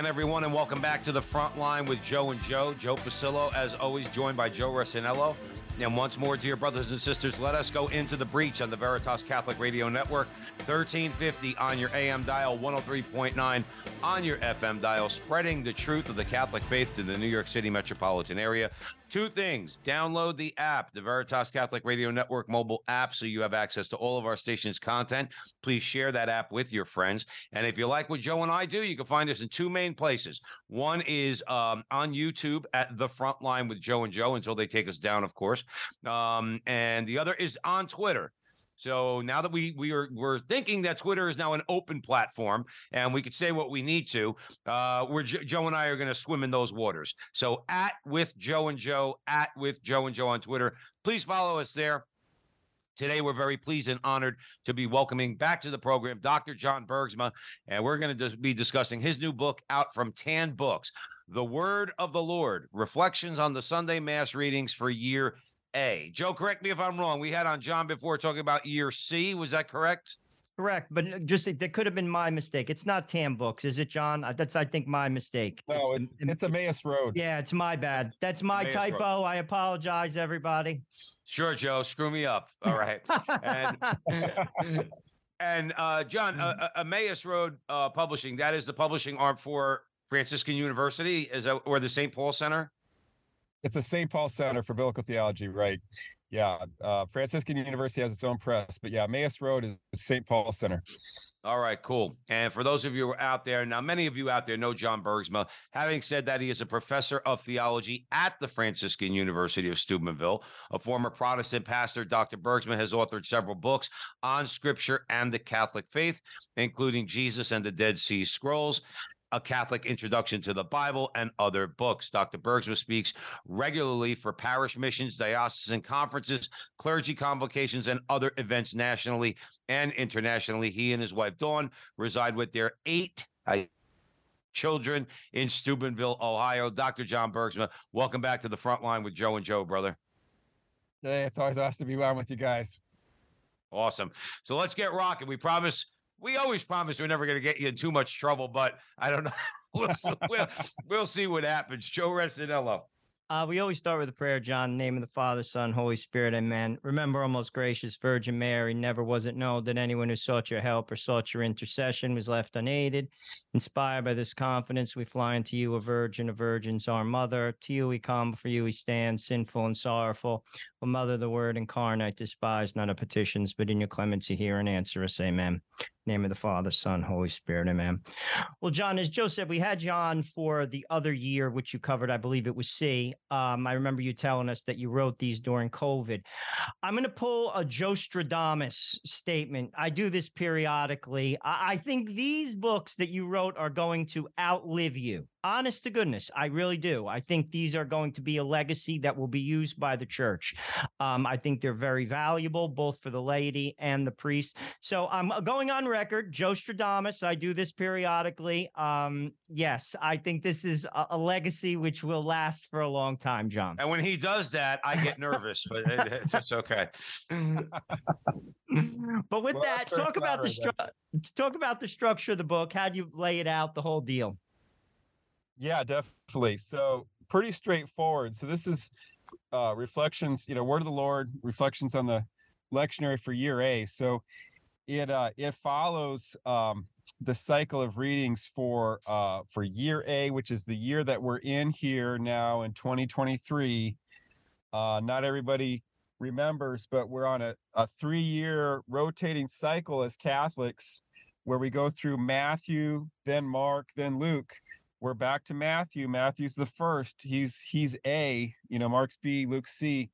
Again, everyone, and welcome back to the front line with Joe and Joe. Joe Pasillo, as always, joined by Joe Resinello. And once more, dear brothers and sisters, let us go into the breach on the Veritas Catholic Radio Network, 1350 on your AM dial, 103.9 on your FM dial, spreading the truth of the Catholic faith to the New York City metropolitan area. Two things download the app, the Veritas Catholic Radio Network mobile app, so you have access to all of our station's content. Please share that app with your friends. And if you like what Joe and I do, you can find us in two main places. One is um, on YouTube at The Front Line with Joe and Joe until they take us down, of course. Um, and the other is on Twitter. So now that we we are we're thinking that Twitter is now an open platform and we could say what we need to, uh, we're Joe and I are going to swim in those waters. So at with Joe and Joe, at with Joe and Joe on Twitter. Please follow us there. Today, we're very pleased and honored to be welcoming back to the program Dr. John Bergsma, and we're going to be discussing his new book out from Tan Books, The Word of the Lord Reflections on the Sunday Mass Readings for Year a. Joe, correct me if I'm wrong. We had on John before talking about year C. Was that correct? Correct, but just that could have been my mistake. It's not Tan Books, is it, John? That's I think my mistake. No, it's it's, it's Emmaus Road. Yeah, it's my bad. That's my Emmaus typo. Road. I apologize, everybody. Sure, Joe. Screw me up. All right. and and uh, John, uh, uh, Emmaus Road uh, Publishing. That is the publishing arm for Franciscan University, is that or the St. Paul Center? It's the St. Paul Center for Biblical Theology, right? Yeah. Uh, Franciscan University has its own press, but yeah, Emmaus Road is St. Paul Center. All right, cool. And for those of you out there, now many of you out there know John Bergsma. Having said that, he is a professor of theology at the Franciscan University of Steubenville. A former Protestant pastor, Dr. Bergsma has authored several books on scripture and the Catholic faith, including Jesus and the Dead Sea Scrolls a Catholic introduction to the Bible, and other books. Dr. Bergsma speaks regularly for parish missions, diocesan conferences, clergy convocations, and other events nationally and internationally. He and his wife, Dawn, reside with their eight uh, children in Steubenville, Ohio. Dr. John Bergsma, welcome back to the front line with Joe and Joe, brother. Hey, it's always awesome to be on with you guys. Awesome. So let's get rocking. We promise we always promise we're never going to get you in too much trouble, but I don't know. we'll, we'll, we'll see what happens. Joe Resinello. Uh, we always start with a prayer, John, name of the Father, Son, Holy Spirit, Amen. Remember, O most gracious Virgin Mary, never was it known that anyone who sought your help or sought your intercession was left unaided. Inspired by this confidence, we fly unto you, a virgin of virgins, our mother. To you we come, for you we stand, sinful and sorrowful. O Mother, the Word incarnate, despise not our petitions, but in your clemency hear and answer us. Amen name of the Father, Son, Holy Spirit. Amen. Well, John, as Joe said, we had you on for the other year, which you covered, I believe it was C. Um, I remember you telling us that you wrote these during COVID. I'm going to pull a Joe Stradamus statement. I do this periodically. I, I think these books that you wrote are going to outlive you honest to goodness i really do. I think these are going to be a legacy that will be used by the church. Um, i think they're very valuable both for the laity and the priest. So i'm going on record joe stradamus i do this periodically. Um, yes i think this is a, a, legacy which will last for a long time john. And when he does that i get nervous but it, it's, okay. But with well, that talk about the stru- talk about the structure of the book. How do you lay it out the whole deal yeah, definitely. So pretty straightforward. So this is uh, reflections, you know, word of the Lord, reflections on the lectionary for year A. So it uh, it follows um, the cycle of readings for uh, for year A, which is the year that we're in here now in 2023. Uh, not everybody remembers, but we're on a, a three year rotating cycle as Catholics where we go through Matthew, then Mark, then Luke we're back to Matthew. Matthew's the first. He's he's A. You know, Mark's B, Luke C.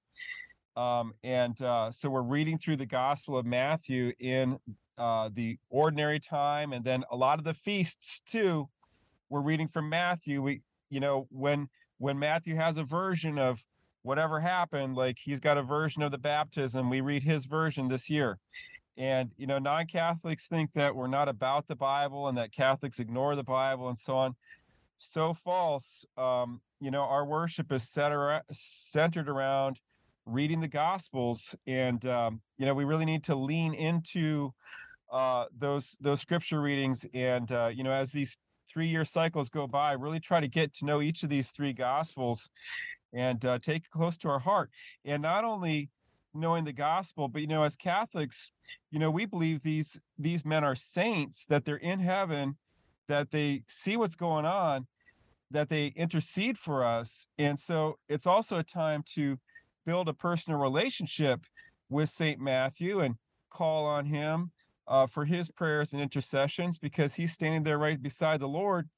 Um, and uh, so we're reading through the Gospel of Matthew in uh, the ordinary time, and then a lot of the feasts too. We're reading from Matthew. We, you know, when when Matthew has a version of whatever happened, like he's got a version of the baptism, we read his version this year. And you know, non-Catholics think that we're not about the Bible and that Catholics ignore the Bible and so on. So false. Um, you know, our worship is around, centered around reading the gospels and um, you know we really need to lean into uh, those those scripture readings and uh, you know as these three year cycles go by really try to get to know each of these three gospels and uh, take it close to our heart and not only knowing the gospel but you know as catholics you know we believe these these men are saints that they're in heaven that they see what's going on that they intercede for us and so it's also a time to build a personal relationship with St. Matthew and call on him uh, for his prayers and intercessions because he's standing there right beside the Lord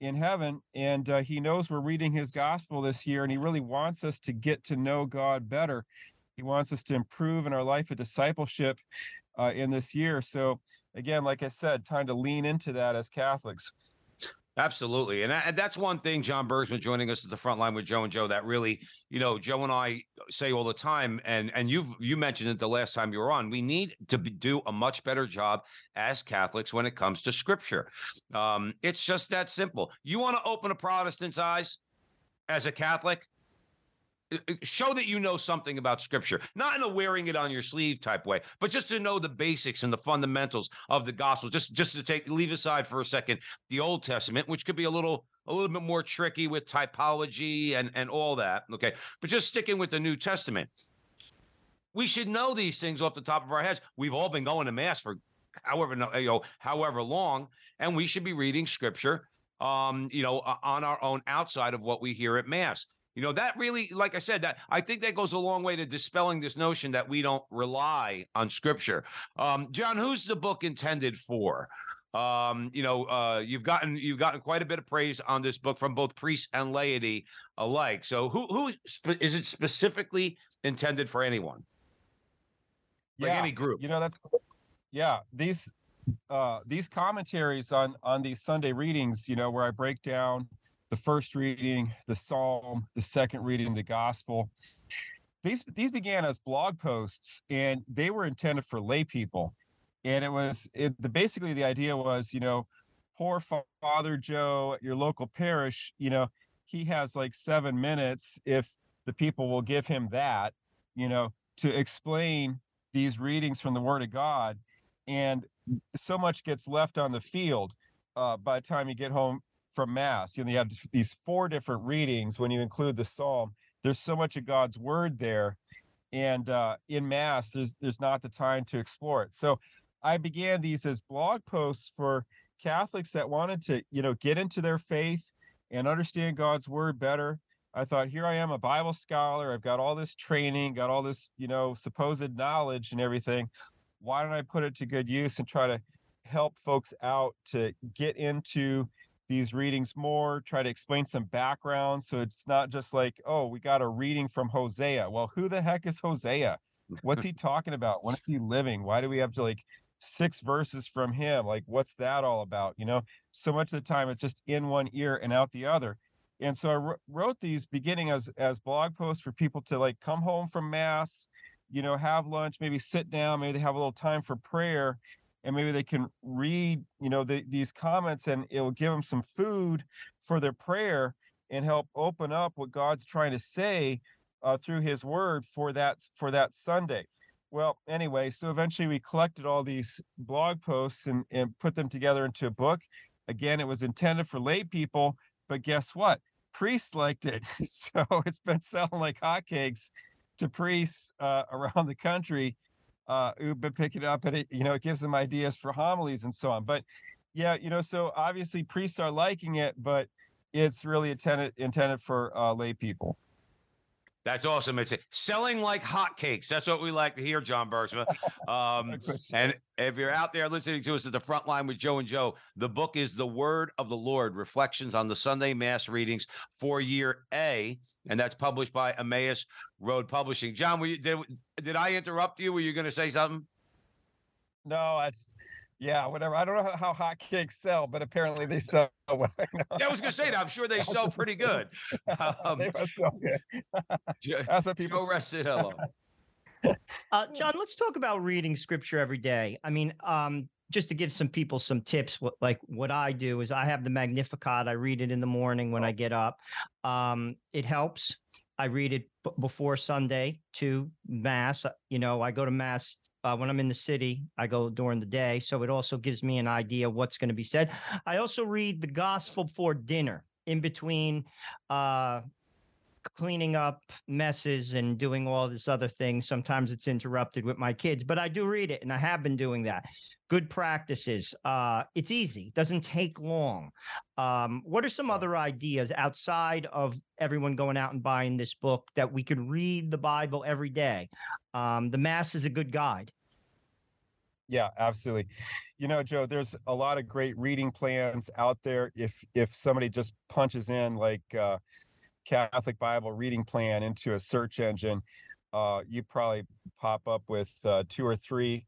in heaven. And uh, he knows we're reading his gospel this year, and he really wants us to get to know God better. He wants us to improve in our life of discipleship uh, in this year. So, again, like I said, time to lean into that as Catholics. Absolutely. And, and that's one thing, John Bergsma joining us at the front line with Joe and Joe, that really, you know, Joe and I say all the time, and and you've you mentioned it the last time you were on, we need to be, do a much better job as Catholics when it comes to scripture. Um, it's just that simple. You want to open a Protestant's eyes as a Catholic? Uh, uh, show that you know something about scripture, not in a wearing it on your sleeve type way, but just to know the basics and the fundamentals of the gospel. Just just to take leave aside for a second the Old Testament, which could be a little a little bit more tricky with typology and and all that. Okay, but just sticking with the New Testament, we should know these things off the top of our heads. We've all been going to mass for however you know however long, and we should be reading scripture um you know on our own outside of what we hear at mass you know, that really, like I said, that I think that goes a long way to dispelling this notion that we don't rely on scripture. Um, John, who's the book intended for? Um, you know, uh, you've gotten you've gotten quite a bit of praise on this book from both priests and laity alike. So, who who is it specifically intended for anyone? Like yeah, any group. You know, that's yeah. These uh, these commentaries on on these Sunday readings, you know, where I break down the first reading, the psalm, the second reading, the gospel. These these began as blog posts, and they were intended for lay people. And it was it, the basically the idea was, you know, poor Father Joe at your local parish, you know, he has like seven minutes if the people will give him that, you know, to explain these readings from the Word of God, and so much gets left on the field uh, by the time you get home from mass you know you have these four different readings when you include the psalm there's so much of god's word there and uh, in mass there's there's not the time to explore it. So i began these as blog posts for catholics that wanted to you know get into their faith and understand god's word better. I thought here i am a bible scholar i've got all this training got all this you know supposed knowledge and everything. Why don't i put it to good use and try to help folks out to get into these readings more, try to explain some background. So it's not just like, oh, we got a reading from Hosea. Well, who the heck is Hosea? What's he talking about? When is he living? Why do we have to like six verses from him? Like, what's that all about? You know, so much of the time it's just in one ear and out the other. And so I wrote these beginning as as blog posts for people to like come home from mass, you know, have lunch, maybe sit down, maybe they have a little time for prayer and maybe they can read you know the, these comments and it will give them some food for their prayer and help open up what god's trying to say uh, through his word for that for that sunday. Well anyway so eventually we collected all these blog posts and, and put them together into a book. Again it was intended for lay people but guess what? Priests liked it. So it's been selling like hotcakes to priests uh, around the country uh, who've been picking up and it, you know, it gives them ideas for homilies and so on. But yeah, you know, so obviously priests are liking it, but it's really intended intended for uh, lay people. That's awesome. It's selling like hotcakes. That's what we like to hear, John Bergsma. Um, and if you're out there listening to us at the front line with Joe and Joe, the book is The Word of the Lord Reflections on the Sunday Mass Readings for Year A. And that's published by Emmaus Road Publishing. John, were you, did, did I interrupt you? Were you going to say something? No, that's yeah, whatever. I don't know how hot cakes sell, but apparently they sell. What I. Yeah, I was going to say that. I'm sure they sell pretty good. Um, they must sell good. That's what people. Joe Resinello. Uh, John, let's talk about reading scripture every day. I mean, um, just to give some people some tips, what like what I do is I have the Magnificat. I read it in the morning when I get up. Um, it helps. I read it b- before Sunday to Mass. You know, I go to Mass uh, when I'm in the city, I go during the day. So it also gives me an idea what's going to be said. I also read the gospel for dinner in between uh, cleaning up messes and doing all this other things. Sometimes it's interrupted with my kids, but I do read it and I have been doing that. Good practices. Uh, it's easy, doesn't take long. Um, what are some other ideas outside of everyone going out and buying this book that we could read the Bible every day? Um, the Mass is a good guide. Yeah, absolutely. You know, Joe, there's a lot of great reading plans out there. If if somebody just punches in like uh, Catholic Bible reading plan into a search engine, uh, you probably pop up with uh, two or three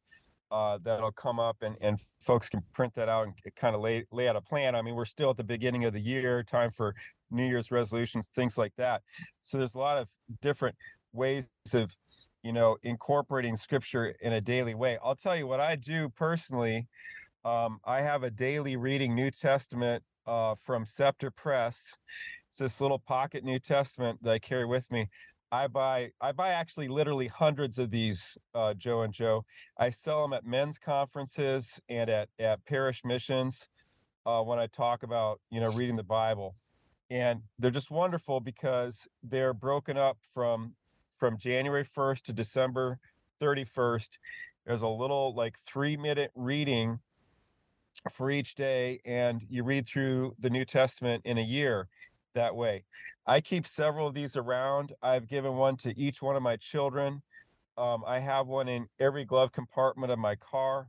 uh, that'll come up, and and folks can print that out and kind of lay lay out a plan. I mean, we're still at the beginning of the year, time for New Year's resolutions, things like that. So there's a lot of different ways of you know, incorporating scripture in a daily way. I'll tell you what I do personally. Um, I have a daily reading New Testament uh, from Scepter Press. It's this little pocket New Testament that I carry with me. I buy I buy actually literally hundreds of these, uh, Joe and Joe. I sell them at men's conferences and at at parish missions uh, when I talk about you know reading the Bible, and they're just wonderful because they're broken up from from January 1st to December 31st. There's a little like three minute reading for each day, and you read through the New Testament in a year that way. I keep several of these around. I've given one to each one of my children. Um, I have one in every glove compartment of my car.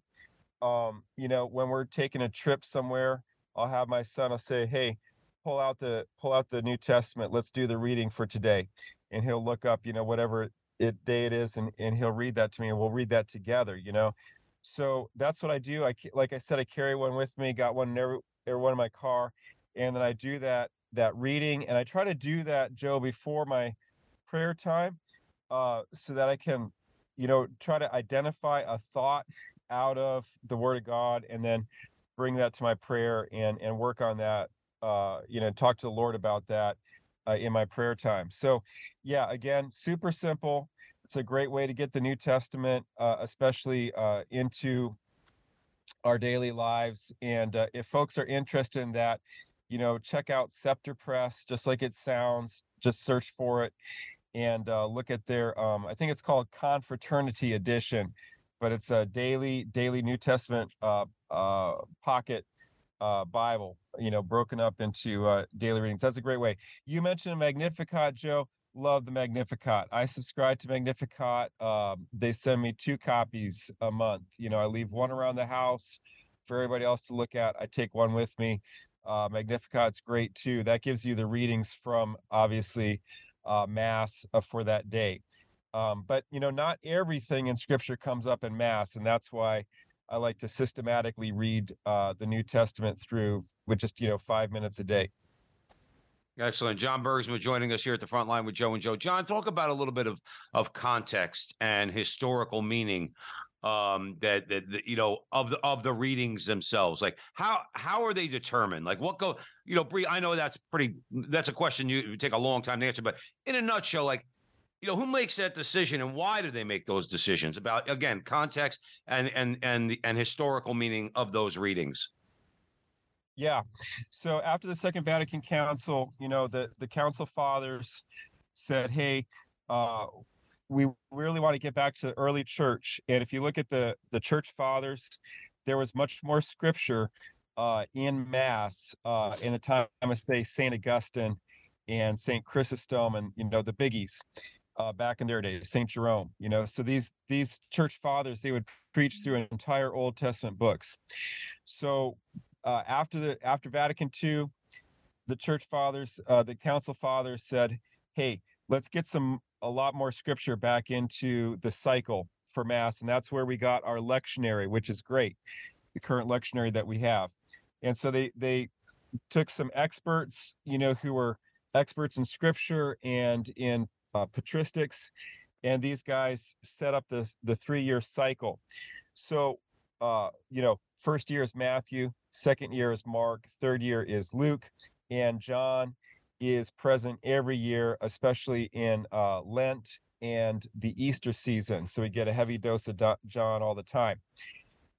Um, you know, when we're taking a trip somewhere, I'll have my son. I'll say, "Hey, pull out the pull out the New Testament. Let's do the reading for today." and he'll look up, you know, whatever it day it is, and and he'll read that to me, and we'll read that together, you know. So that's what I do. I like I said, I carry one with me, got one in every, every one in my car, and then I do that that reading, and I try to do that, Joe, before my prayer time, uh, so that I can, you know, try to identify a thought out of the Word of God, and then bring that to my prayer and and work on that. Uh, you know, talk to the Lord about that uh, in my prayer time. So, yeah, again, super simple. It's a great way to get the New Testament, uh, especially uh, into our daily lives. And uh, if folks are interested in that, you know, check out Scepter Press, just like it sounds. Just search for it and uh, look at their. Um, I think it's called Confraternity Edition, but it's a daily daily New Testament uh, pocket uh, Bible, you know, broken up into uh, daily readings. That's a great way. You mentioned Magnificat, Joe. Love the Magnificat. I subscribe to Magnificat. Um, they send me two copies a month. You know, I leave one around the house for everybody else to look at. I take one with me. Uh, Magnificat's great too. That gives you the readings from obviously uh, Mass uh, for that day. Um, but you know, not everything in Scripture comes up in Mass, and that's why I like to systematically read uh, the New Testament through with just you know five minutes a day. Excellent. John Bergsma joining us here at the front line with Joe and Joe. John, talk about a little bit of of context and historical meaning um that, that, that you know of the of the readings themselves like how how are they determined like what go you know Bree I know that's pretty that's a question you take a long time to answer but in a nutshell like you know who makes that decision and why do they make those decisions about again context and and and and historical meaning of those readings yeah so after the second vatican council you know the the council fathers said hey uh we really want to get back to the early church and if you look at the the church fathers there was much more scripture uh in mass uh in the time of say saint augustine and saint chrysostom and you know the biggies uh, back in their day, Saint Jerome. You know, so these these church fathers they would preach through entire Old Testament books. So uh, after the after Vatican II, the church fathers, uh, the council fathers said, "Hey, let's get some a lot more scripture back into the cycle for mass," and that's where we got our lectionary, which is great, the current lectionary that we have. And so they they took some experts, you know, who were experts in scripture and in uh, patristics, and these guys set up the the three year cycle. So, uh, you know, first year is Matthew, second year is Mark, third year is Luke, and John is present every year, especially in uh, Lent and the Easter season. So we get a heavy dose of John all the time.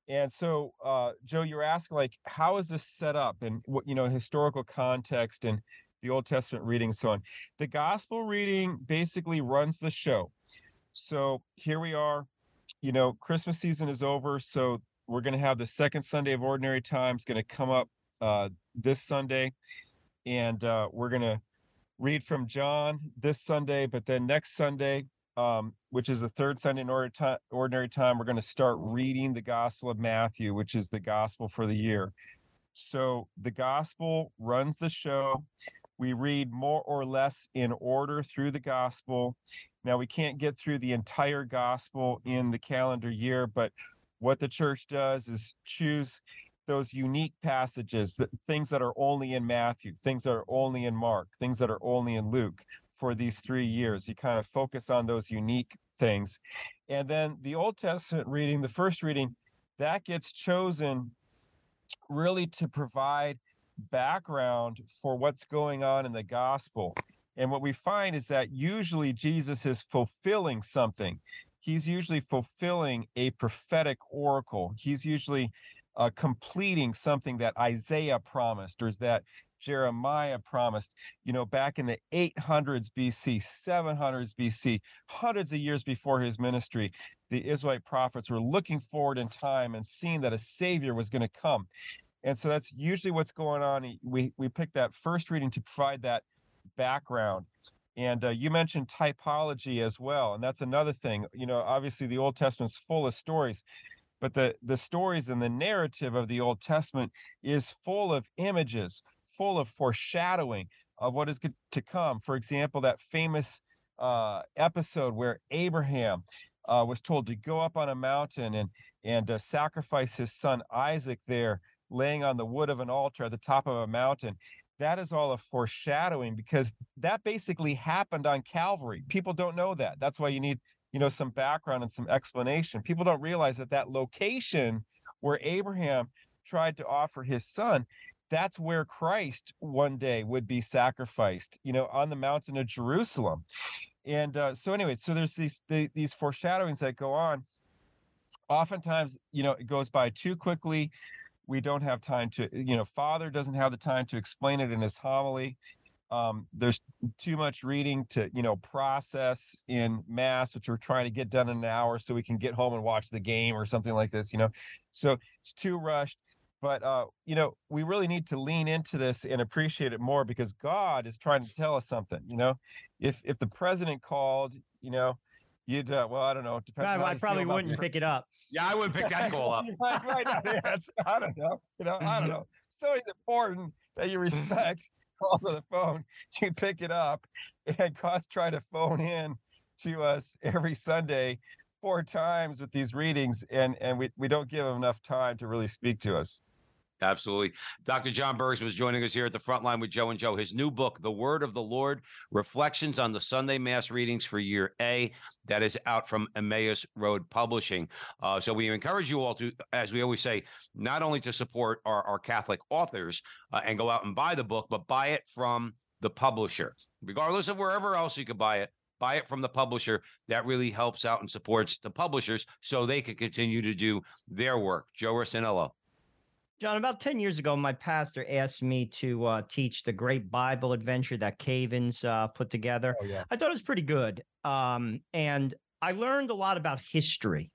And so, uh, Joe, you're asking like, how is this set up, and what you know, historical context and the Old Testament reading, so on. The Gospel reading basically runs the show. So here we are. You know, Christmas season is over, so we're going to have the second Sunday of Ordinary Time. It's going to come up uh, this Sunday, and uh, we're going to read from John this Sunday. But then next Sunday, um, which is the third Sunday in ordinary time, we're going to start reading the Gospel of Matthew, which is the Gospel for the year. So the Gospel runs the show. We read more or less in order through the Gospel. Now, we can't get through the entire Gospel in the calendar year, but what the church does is choose those unique passages, that things that are only in Matthew, things that are only in Mark, things that are only in Luke for these three years. You kind of focus on those unique things. And then the Old Testament reading, the first reading, that gets chosen really to provide background for what's going on in the gospel. And what we find is that usually Jesus is fulfilling something. He's usually fulfilling a prophetic oracle. He's usually uh, completing something that Isaiah promised or that Jeremiah promised, you know, back in the 800s BC, 700s BC, hundreds of years before his ministry, the Israelite prophets were looking forward in time and seeing that a savior was going to come. And so that's usually what's going on. We we pick that first reading to provide that background. And uh, you mentioned typology as well, and that's another thing. You know, obviously the Old Testament's full of stories, but the the stories and the narrative of the Old Testament is full of images, full of foreshadowing of what is to come. For example, that famous uh, episode where Abraham uh, was told to go up on a mountain and and uh, sacrifice his son Isaac there, laying on the wood of an altar at the top of a mountain. That is all a foreshadowing because that basically happened on Calvary. People don't know that. That's why you need you know some background and some explanation. People don't realize that that location where Abraham tried to offer his son that's where Christ one day would be sacrificed, you know, on the mountain of Jerusalem. And uh, so, anyway, so there's these the, these foreshadowings that go on. Oftentimes, you know, it goes by too quickly. We don't have time to, you know, Father doesn't have the time to explain it in his homily. Um, there's too much reading to, you know, process in mass, which we're trying to get done in an hour so we can get home and watch the game or something like this, you know. So it's too rushed but uh, you know we really need to lean into this and appreciate it more because god is trying to tell us something you know if if the president called you know you'd uh, well i don't know depends I, I probably wouldn't pick it up. Yeah i wouldn't pick that call up. right, right, i don't know you know i don't know. So it's important that you respect calls on the phone you pick it up and god's trying to phone in to us every sunday four times with these readings and and we, we don't give him enough time to really speak to us Absolutely. Dr. John Bergsma joining us here at the front line with Joe and Joe. His new book, The Word of the Lord Reflections on the Sunday Mass Readings for Year A, that is out from Emmaus Road Publishing. Uh, so we encourage you all to, as we always say, not only to support our, our Catholic authors uh, and go out and buy the book, but buy it from the publisher. Regardless of wherever else you could buy it, buy it from the publisher. That really helps out and supports the publishers so they can continue to do their work. Joe Rossinello. John, about 10 years ago, my pastor asked me to uh, teach the great Bible adventure that Cavins uh, put together. Oh, yeah. I thought it was pretty good. Um, and I learned a lot about history,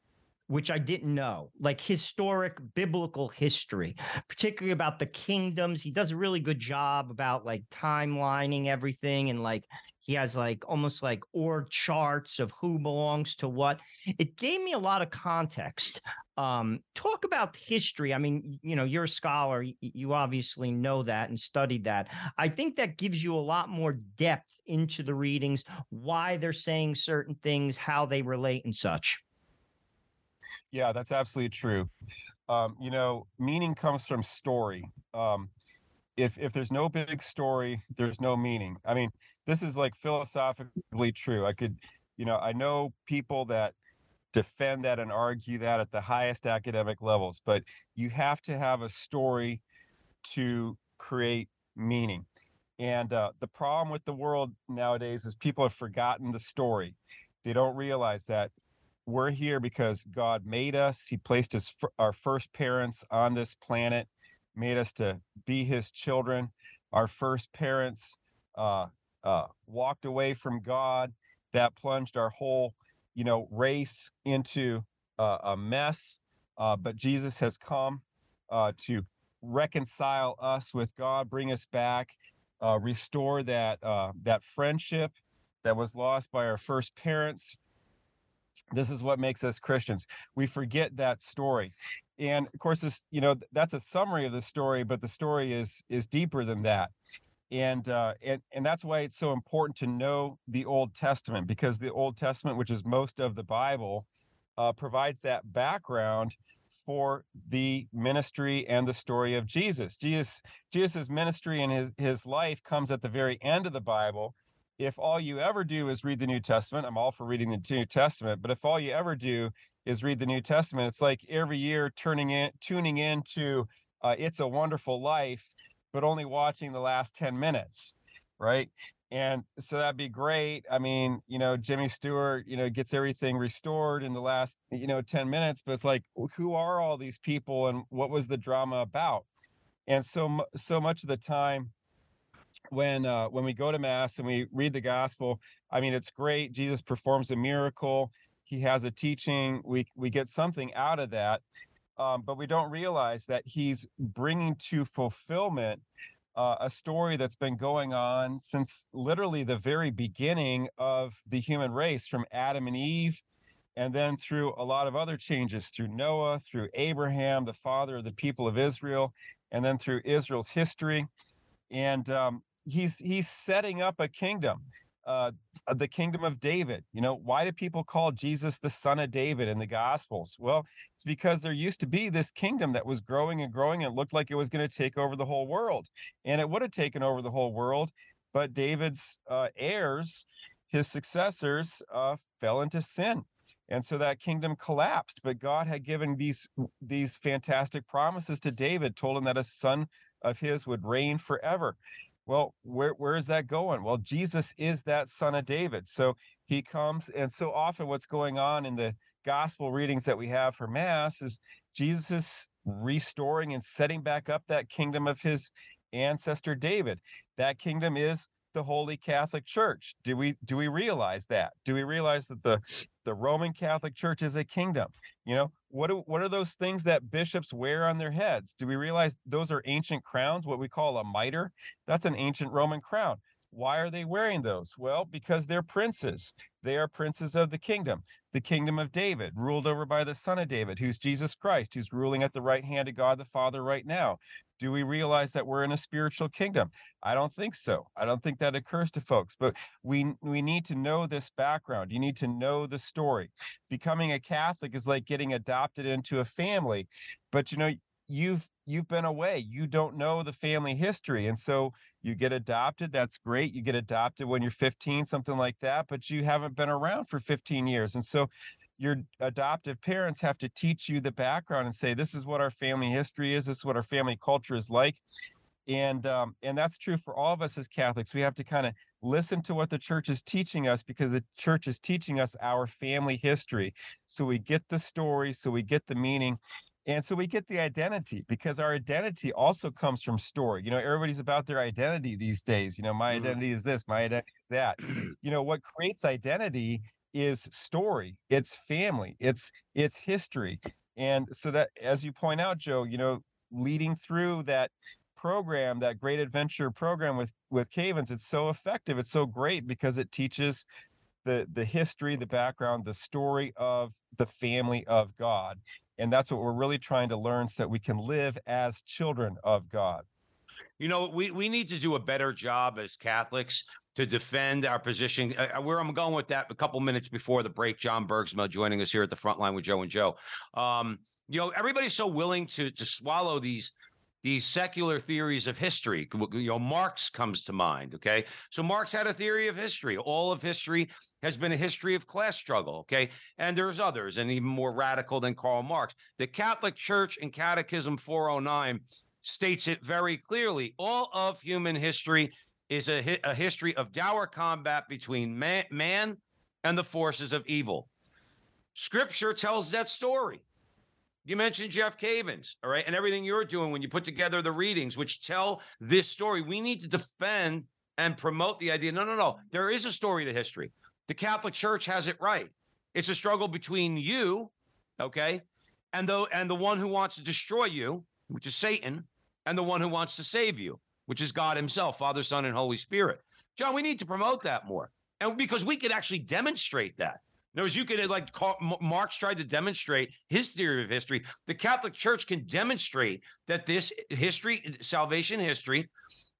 which I didn't know, like historic biblical history, particularly about the kingdoms. He does a really good job about like timelining everything and like he has like almost like org charts of who belongs to what. It gave me a lot of context. Um, talk about history. I mean, you know, you're a scholar. You obviously know that and studied that. I think that gives you a lot more depth into the readings, why they're saying certain things, how they relate, and such. Yeah, that's absolutely true. Um, you know, meaning comes from story. Um, if if there's no big story, there's no meaning. I mean, this is like philosophically true. I could, you know, I know people that defend that and argue that at the highest academic levels, but you have to have a story to create meaning. And uh, the problem with the world nowadays is people have forgotten the story. They don't realize that we're here because God made us. He placed his our first parents on this planet, made us to be His children. Our first parents uh, uh, walked away from God. That plunged our whole you know, race into uh, a mess. Uh, but Jesus has come uh, to reconcile us with God, bring us back, uh, restore that that friendship that was lost by our first parents. This is what makes us Christians. We forget that story, and of course, this you know that's a summary of the story, but the story is is deeper than that and uh, and and that's why it's so important to know the Old Testament because the Old Testament, which is most of the Bible, uh, provides that background for the ministry and the story of Jesus. Jesus Jesus's ministry and his his life comes at the very end of the Bible. If all you ever do is read the New Testament, I'm all for reading the New Testament, but if all you ever do is read the New Testament, it's like every year turning in tuning into uh, "It's a Wonderful Life." but only watching the last 10 minutes, right? And so that'd be great. I mean, you know, Jimmy Stewart, you know, gets everything restored in the last, you know, 10 minutes, but it's like, who are all these people and what was the drama about? And so, so much of the time, when uh, when we go to mass and we read the gospel i mean it's great jesus performs a miracle he has a teaching we we get something out of that um, but we don't realize that he's bringing to fulfillment uh, a story that's been going on since literally the very beginning of the human race from Adam and Eve, and then through a lot of other changes through Noah, through Abraham, the father of the people of Israel, and then through Israel's history. And um, he's he's setting up a kingdom uh, the kingdom of David. You know, why do people call Jesus the son of David in the Gospels? Well, it's because there used to be this kingdom that was growing and growing and looked like it was going to take over the whole world. And it would have taken over the whole world. But David's uh, heirs, his successors, uh, fell into sin. And so that kingdom collapsed. But God had given these these fantastic promises to David, told him that a son of his would reign forever. Well, where where is that going? Well, Jesus is that son of David. So he comes, and so often what's going on in the gospel readings that we have for Mass is Jesus restoring and setting back up that kingdom of his ancestor David. That kingdom is the Holy Catholic Church. Do we do we realize that? Do we realize that the the Roman Catholic Church is a kingdom? You know, what do, what are those things that bishops wear on their heads? Do we realize those are ancient crowns, what we call a mitre? That's an ancient Roman crown. Why are they wearing those? Well, because they're princes. They are princes of the kingdom, the kingdom of David, ruled over by the son of David, who's Jesus Christ, who's ruling at the right hand of God the Father right now. Do we realize that we're in a spiritual kingdom? I don't think so. I don't think that occurs to folks, but we we need to know this background. You need to know the story. Becoming a Catholic is like getting adopted into a family, but you know, you've you've been away you don't know the family history and so you get adopted that's great you get adopted when you're 15 something like that but you haven't been around for 15 years and so your adoptive parents have to teach you the background and say this is what our family history is this is what our family culture is like and um, and that's true for all of us as catholics we have to kind of listen to what the church is teaching us because the church is teaching us our family history so we get the story so we get the meaning and so we get the identity because our identity also comes from story. You know, everybody's about their identity these days. You know, my mm-hmm. identity is this, my identity is that. you know, what creates identity is story, it's family, it's it's history. And so that as you point out, Joe, you know, leading through that program, that great adventure program with with Cavins, it's so effective. It's so great because it teaches the the history, the background, the story of the family of God. And that's what we're really trying to learn so that we can live as children of God. You know, we, we need to do a better job as Catholics to defend our position. Uh, where I'm going with that, a couple minutes before the break, John Bergsma joining us here at the front line with Joe and Joe. Um, you know, everybody's so willing to to swallow these these secular theories of history. You know, Marx comes to mind. Okay. So Marx had a theory of history. All of history has been a history of class struggle. Okay. And there's others, and even more radical than Karl Marx. The Catholic Church in Catechism 409 states it very clearly. All of human history is a, a history of dour combat between man, man and the forces of evil. Scripture tells that story. You mentioned Jeff Cavins, all right, and everything you're doing when you put together the readings, which tell this story. We need to defend and promote the idea. No, no, no. There is a story to history. The Catholic Church has it right. It's a struggle between you, okay, and the and the one who wants to destroy you, which is Satan, and the one who wants to save you, which is God Himself, Father, Son, and Holy Spirit. John, we need to promote that more, and because we could actually demonstrate that. Words, you can like Marx tried to demonstrate his theory of history. The Catholic Church can demonstrate that this history, salvation history,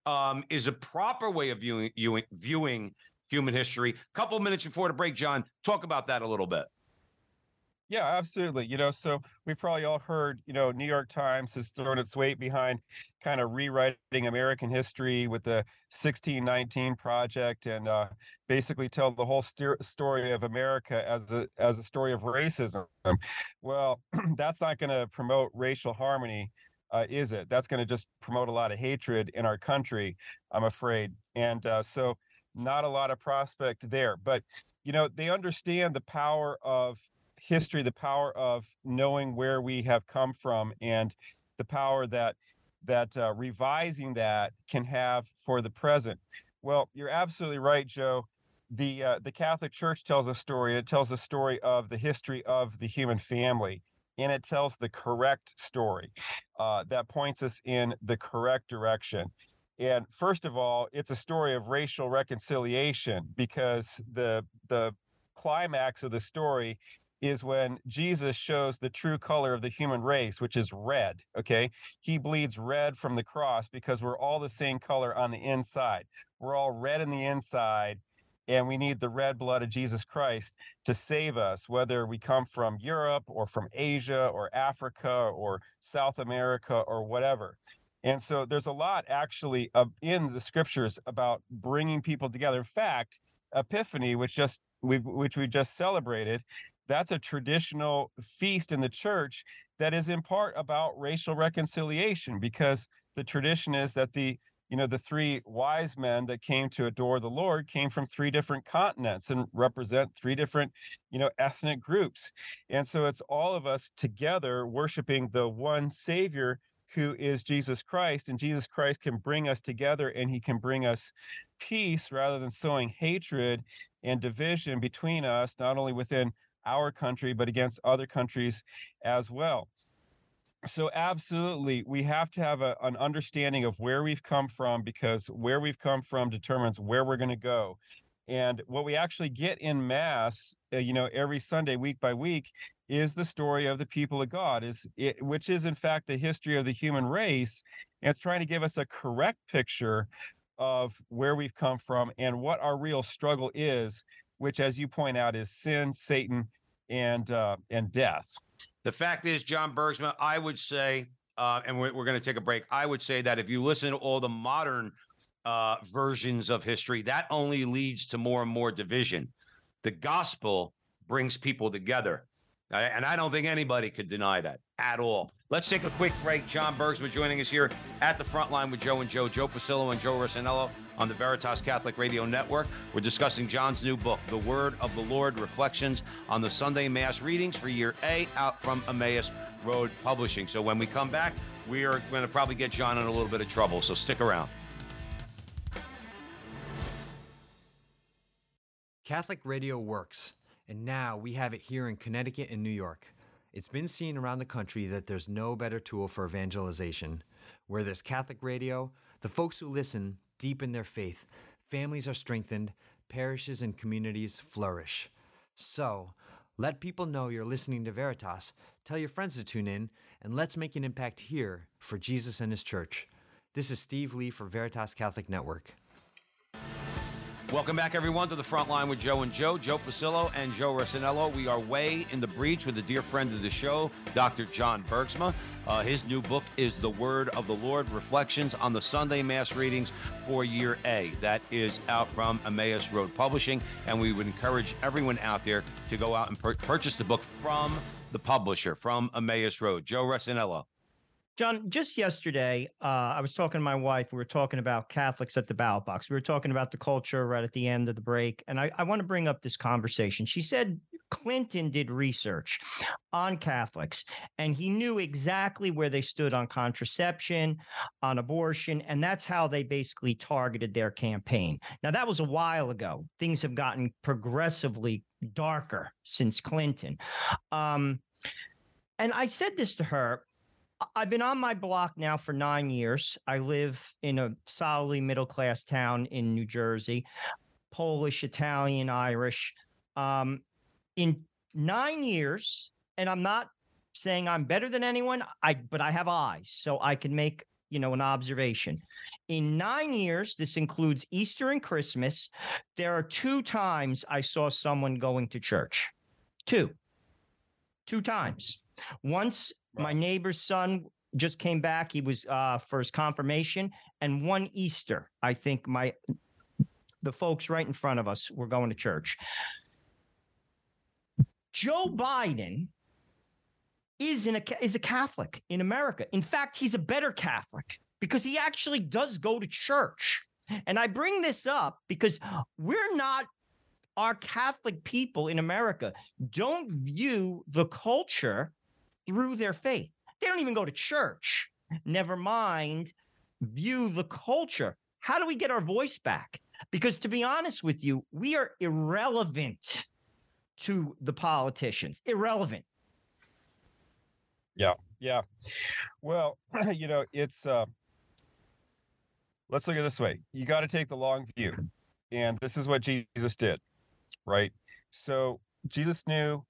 um, is a proper way of viewing, viewing, viewing human history. A couple minutes before the break, John, talk about that a little bit. Yeah, absolutely. You know, so we've probably all heard, you know, New York Times has thrown its weight behind kind of rewriting American history with the 1619 project and uh, basically tell the whole st- story of America as a as a story of racism. Well, that's not going to promote racial harmony. Uh, is it? That's going to just promote a lot of hatred in our country, I'm afraid. And uh, so, not a lot of prospect there. But you know, they understand the power of history, the power of knowing where we have come from, and the power that that uh, revising that can have for the present. Well, you're absolutely right, Joe. The uh, the Catholic Church tells a story, and it tells a story of the history of the human family, and it tells the correct story uh, that points us in the correct direction. And first of all, it's a story of racial reconciliation because the the climax of the story is when Jesus shows the true color of the human race, which is red. Okay. He bleeds red from the cross because we're all the same color on the inside. We're all red in the inside. And we need the red blood of Jesus Christ to save us, whether we come from Europe or from Asia or Africa or South America or whatever. And so there's a lot actually in the scriptures about bringing people together. In fact, Epiphany, which just we which we just celebrated, that's a traditional feast in the church that is in part about racial reconciliation because the tradition is that the you know the three wise men that came to adore the lord came from three different continents and represent three different you know ethnic groups. And so it's all of us together worshiping the one savior who is Jesus Christ and Jesus Christ can bring us together and he can bring us peace rather than sowing hatred and division between us not only within our country, but against other countries as well. So, absolutely, we have to have a, an understanding of where we've come from because where we've come from determines where we're going to go. And what we actually get in Mass, uh, you know, every Sunday, week by week, is the story of the people of God, is it, which is in fact the history of the human race. And it's trying to give us a correct picture of where we've come from and what our real struggle is which, as you point out, is sin, Satan, and uh, and death. The fact is, John Bergsma, I would say, uh, and we're, we're going to take a break. I would say that if you listen to all the modern uh, versions of history, that only leads to more and more division. The gospel brings people together. And I don't think anybody could deny that at all. Let's take a quick break. John Bergsma joining us here at the front line with Joe and Joe, Joe Pasillo and Joe Rossinello on the Veritas Catholic Radio Network. We're discussing John's new book, The Word of the Lord Reflections on the Sunday Mass Readings for Year A, out from Emmaus Road Publishing. So when we come back, we are going to probably get John in a little bit of trouble. So stick around. Catholic radio works, and now we have it here in Connecticut and New York. It's been seen around the country that there's no better tool for evangelization. Where there's Catholic radio, the folks who listen deepen their faith, families are strengthened, parishes and communities flourish. So, let people know you're listening to Veritas, tell your friends to tune in, and let's make an impact here for Jesus and His church. This is Steve Lee for Veritas Catholic Network. Welcome back, everyone, to the front line with Joe and Joe, Joe Pasillo and Joe Rossinello. We are way in the breach with a dear friend of the show, Dr. John Bergsma. Uh, his new book is The Word of the Lord Reflections on the Sunday Mass Readings for Year A. That is out from Emmaus Road Publishing, and we would encourage everyone out there to go out and pur- purchase the book from the publisher, from Emmaus Road. Joe Rossinello. John, just yesterday, uh, I was talking to my wife. We were talking about Catholics at the ballot box. We were talking about the culture right at the end of the break. And I, I want to bring up this conversation. She said Clinton did research on Catholics and he knew exactly where they stood on contraception, on abortion. And that's how they basically targeted their campaign. Now, that was a while ago. Things have gotten progressively darker since Clinton. Um, and I said this to her I've been on my block now for nine years. I live in a solidly middle class town in New Jersey, Polish, Italian, Irish. Um, in nine years, and I'm not saying I'm better than anyone, I but I have eyes, so I can make you know an observation. In nine years, this includes Easter and Christmas. There are two times I saw someone going to church. Two. Two times. Once my neighbor's son just came back. He was uh, for his confirmation, and one Easter, I think my the folks right in front of us were going to church. Joe Biden is in a is a Catholic in America. In fact, he's a better Catholic because he actually does go to church. And I bring this up because we're not our Catholic people in America don't view the culture through their faith. They don't even go to church. Never mind view the culture. How do we get our voice back? Because to be honest with you, we are irrelevant to the politicians. Irrelevant. Yeah. Yeah. Well, you know, it's uh let's look at this way. You got to take the long view. And this is what Jesus did, right? So Jesus knew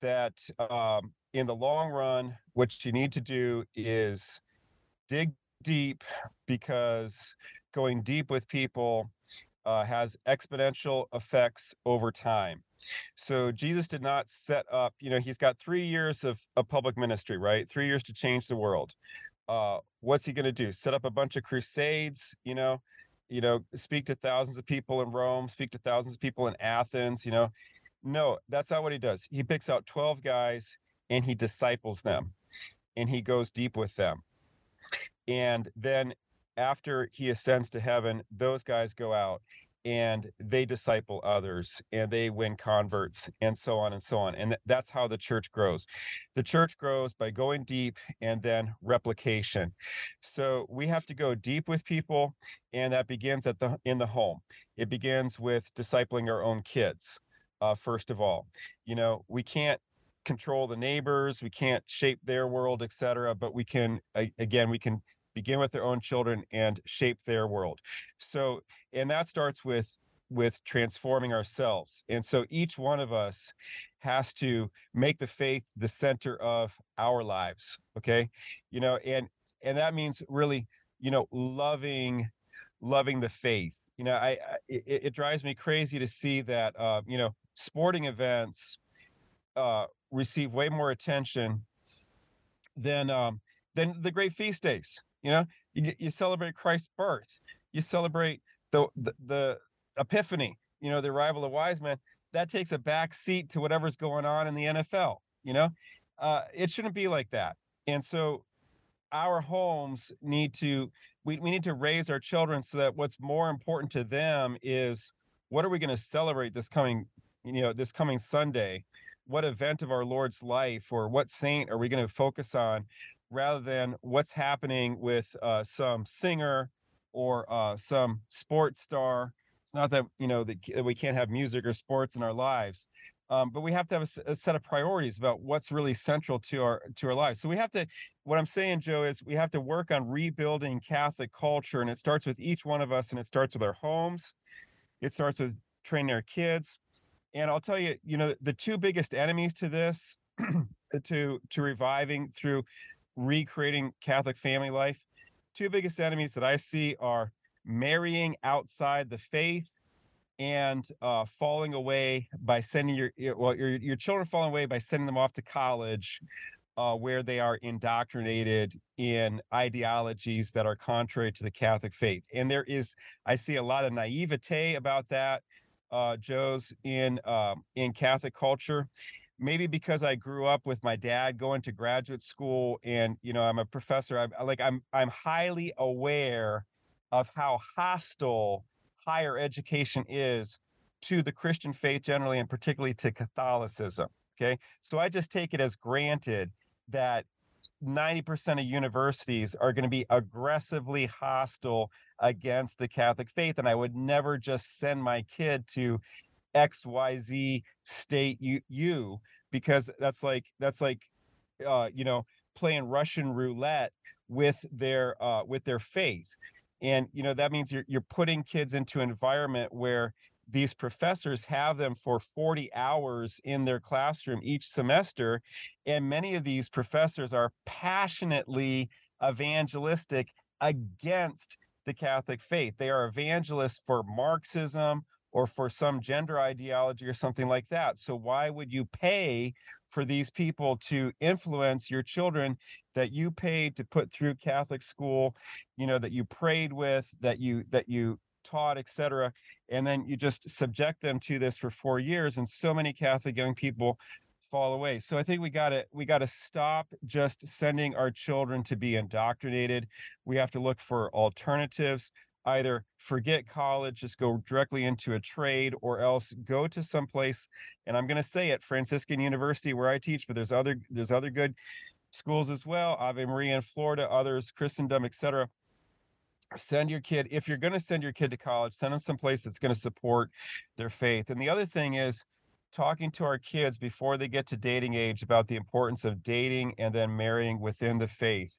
that um in the long run, what you need to do is dig deep because going deep with people uh, has exponential effects over time. So Jesus did not set up, you know, he's got three years of, of public ministry, right? Three years to change the world. Uh, what's he going to do? Set up a bunch of crusades, you know, you know, speak to thousands of people in Rome, speak to thousands of people in Athens, you know. No, that's not what he does. He picks out 12 guys and he disciples them and he goes deep with them. And then after he ascends to heaven, those guys go out and they disciple others and they win converts and so on and so on. And that's how the church grows. The church grows by going deep and then replication. So we have to go deep with people and that begins at the in the home. It begins with discipling our own kids. Uh, first of all, you know, we can't control the neighbors we can't shape their world etc but we can again we can begin with their own children and shape their world. So and that starts with with transforming ourselves. And so each one of us has to make the faith the center of our lives okay? You know and and that means really you know loving loving the faith. You know i, I it, it, drives me crazy to see that uh, you know sporting events uh, receive way more attention than um, than the great feast days. You know, you, you celebrate Christ's birth, you celebrate the, the the Epiphany. You know, the arrival of wise men. That takes a back seat to whatever's going on in the NFL. You know, uh, it shouldn't be like that. And so, our homes need to we, we need to raise our children so that what's more important to them is what are we going to celebrate this coming you know this coming Sunday what event of our Lord's life or what saint are we going to focus on rather than what's happening with uh, some singer or uh, some sports star. It's not that you know that we can't have music or sports in our lives, Um, but we have to have a set of priorities about what's really central to our to our lives. So we have to. What I'm saying, Joe, is we have to work on rebuilding Catholic culture, and it starts with each one of us, and it starts with our homes. It starts with training our kids, and I'll tell you, you know, the two biggest enemies to this, to to reviving through recreating Catholic family life, two biggest enemies that I see are marrying outside the faith and uh, falling away by sending your your- well your your children falling away by sending them off to college uh, where they are indoctrinated in ideologies that are contrary to the Catholic faith. And there is, I see a lot of naivete about that, uh, Joe's in um, in Catholic culture. Maybe because I grew up with my dad going to graduate school, and you know I'm a professor. I'm like I'm I'm highly aware of how hostile higher education is to the Christian faith generally, and particularly to Catholicism. Okay, so I just take it as granted that 90% of universities are going to be aggressively hostile against the Catholic faith. And I would never just send my kid to XYZ state U, U because that's like, that's like, uh, you know, playing Russian roulette with their, uh, with their faith. And, you know, that means you're, you're putting kids into an environment where these professors have them for 40 hours in their classroom each semester and many of these professors are passionately evangelistic against the Catholic faith. They are evangelists for Marxism or for some gender ideology or something like that. So, why would you pay for these people to influence your children that you paid to put through Catholic school, you know, that you prayed with, that you, that you, taught etc and then you just subject them to this for four years and so many catholic young people fall away. So i think we got to we got to stop just sending our children to be indoctrinated. We have to look for alternatives either forget college just go directly into a trade or else go to some place and i'm going to say it franciscan university where i teach but there's other there's other good schools as well ave maria in florida others christendom etc send your kid if you're going to send your kid to college send them someplace that's going to support their faith. And the other thing is talking to our kids before they get to dating age about the importance of dating and then marrying within the faith.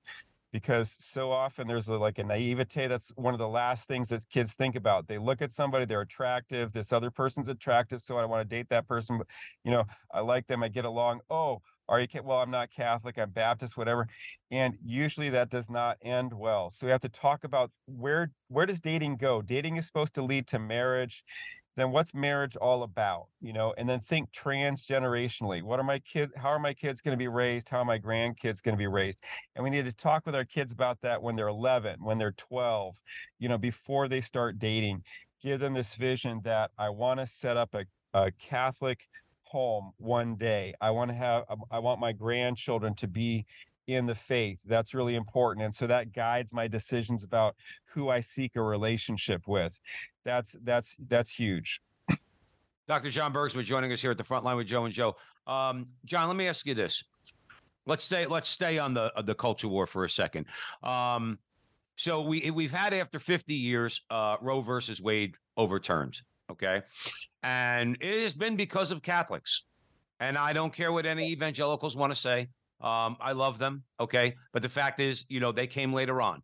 Because so often there's a, like a naivete that's one of the last things that kids think about. They look at somebody they're attractive this other person's attractive so i want to date that person but you know i like them i get along. Oh are you well i'm not catholic i'm baptist whatever and usually that does not end well. So we have to talk about where where does dating go? Dating is supposed to lead to marriage then what's marriage all about you know and then think transgenerationally. What are my kids how are my kids going to be raised? How are my grandkids going to be raised? And we need to talk with our kids about that when they're 11 when they're 12 you know before they start dating. Give them this vision that i want to set up a, a catholic home one day i want to have um, i want my grandchildren to be in the faith that's really important and so that guides my decisions about who i seek a relationship with that's that's that's huge Dr. John Bergsma joining us here at the front line with Joe and Joe. Um, John, let me ask you this. Let's stay. Let's stay on the uh, the culture war for a second. Um, so we we've had after 50 years uh, Roe versus Wade overturned. Okay, and it has been because of Catholics. And I don't care what any evangelicals want to say. Um, I love them. Okay, but the fact is, you know, they came later on.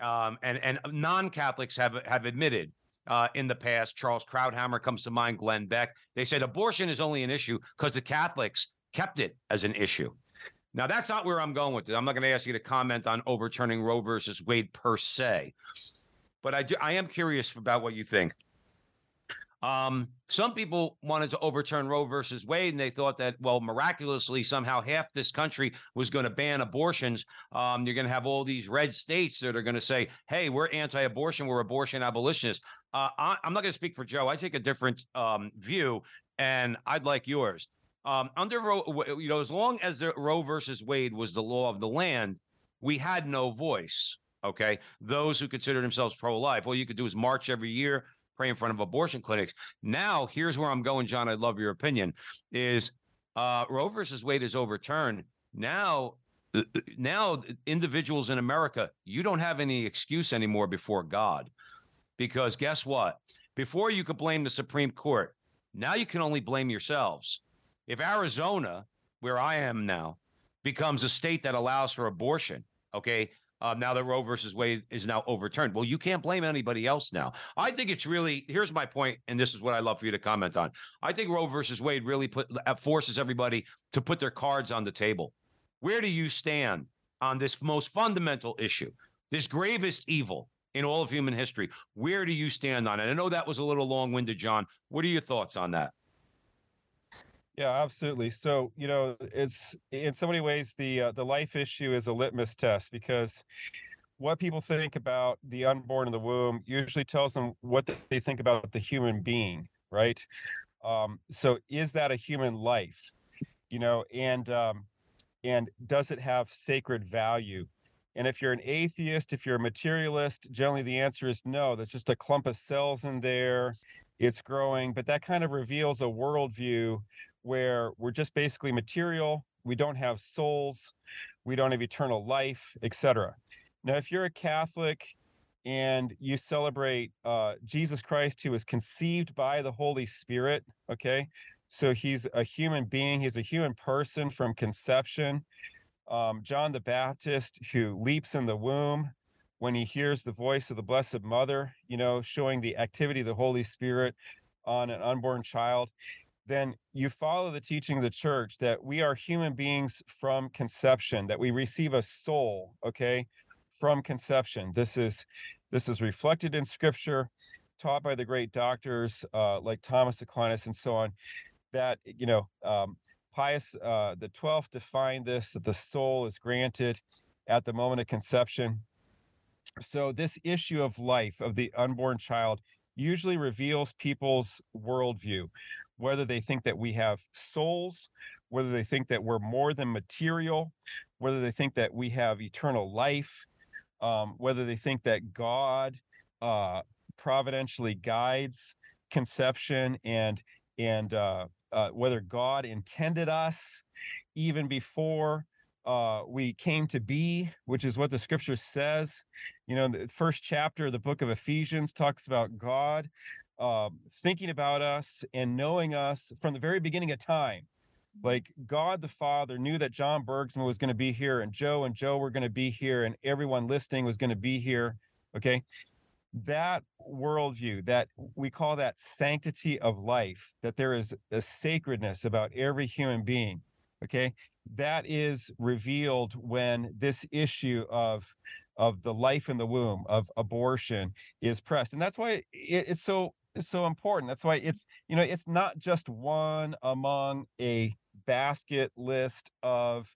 Um, and and non-Catholics have have admitted uh, in the past. Charles Krauthammer comes to mind, Glenn Beck. They said abortion is only an issue because the Catholics kept it as an issue. Now, that's not where I'm going with it. I'm not going to ask you to comment on overturning Roe versus Wade per se, but I do, I am curious about what you think. Um, some people wanted to overturn Roe versus Wade, and they thought that, well, miraculously, somehow half this country was going to ban abortions. Um, you're going to have all these red states that are going to say, hey, we're anti abortion, we're abortion abolitionists. Uh, I, am not going to speak for Joe. I take a different um, view, and I'd like yours. Um, under Roe, you know, as long as the Roe versus Wade was the law of the land, we had no voice. Okay, those who consider themselves pro-life, all you could do is march every year, pray in front of abortion clinics. Now, here's where I'm going, John. I'd love your opinion. Is uh, Roe versus Wade is overturned now? Now, individuals in America, you don't have any excuse anymore before God, because guess what? Before you could blame the Supreme Court, now you can only blame yourselves. If Arizona, where I am now, becomes a state that allows for abortion, okay, uh, now that Roe versus Wade is now overturned. Well, you can't blame anybody else now. I think it's really here's my point, and this is what I love for you to comment on. I think Roe versus Wade really put uh, forces everybody to put their cards on the table. Where do you stand on this most fundamental issue, this gravest evil in all of human history? Where do you stand on it? I know that was a little long-winded, John. What are your thoughts on that? Yeah, absolutely. So, you know, it's in so many ways the uh, the life issue is a litmus test because what people think about the unborn in the womb usually tells them what they think about the human being, right? Um, so, is that a human life? You know, and um, and does it have sacred value? And if you're an atheist, if you're a materialist, generally the answer is no. That's just a clump of cells in there. It's growing, but that kind of reveals a worldview where we're just basically material, we don't have souls, we don't have eternal life, etc. Now, if you're a Catholic and you celebrate uh, Jesus Christ, who was conceived by the Holy Spirit, okay, so he's a human being, he's a human person from conception. Um, John the Baptist, who leaps in the womb when he hears the voice of the Blessed Mother, you know, showing the activity of the Holy Spirit on an unborn child then you follow the teaching of the church that we are human beings from conception, that we receive a soul, okay, from conception. This is this is reflected in scripture, taught by the great doctors uh, like Thomas Aquinas and so on. That you know, um, Pius uh, the Twelfth defined this that the soul is granted at the moment of conception. So this issue of life of the unborn child usually reveals people's worldview whether they think that we have souls, whether they think that we're more than material, whether they think that we have eternal life, um, whether they think that God uh, providentially guides conception and and uh, uh, whether God intended us even before uh, we came to be, which is what the scripture says. You know, the first chapter of the book of Ephesians talks about God uh, thinking about us and knowing us from the very beginning of time. Like God the Father knew that John Bergsma was going to be here, and Joe and Joe were going to be here, and everyone listening was going to be here. Okay. That worldview, that we call that sanctity of life, that there is a sacredness about every human being. Okay. That is revealed when this issue of of the life in the womb of abortion is pressed and that's why it, it's so is so important. That's why it's, you know, it's not just one among a basket list of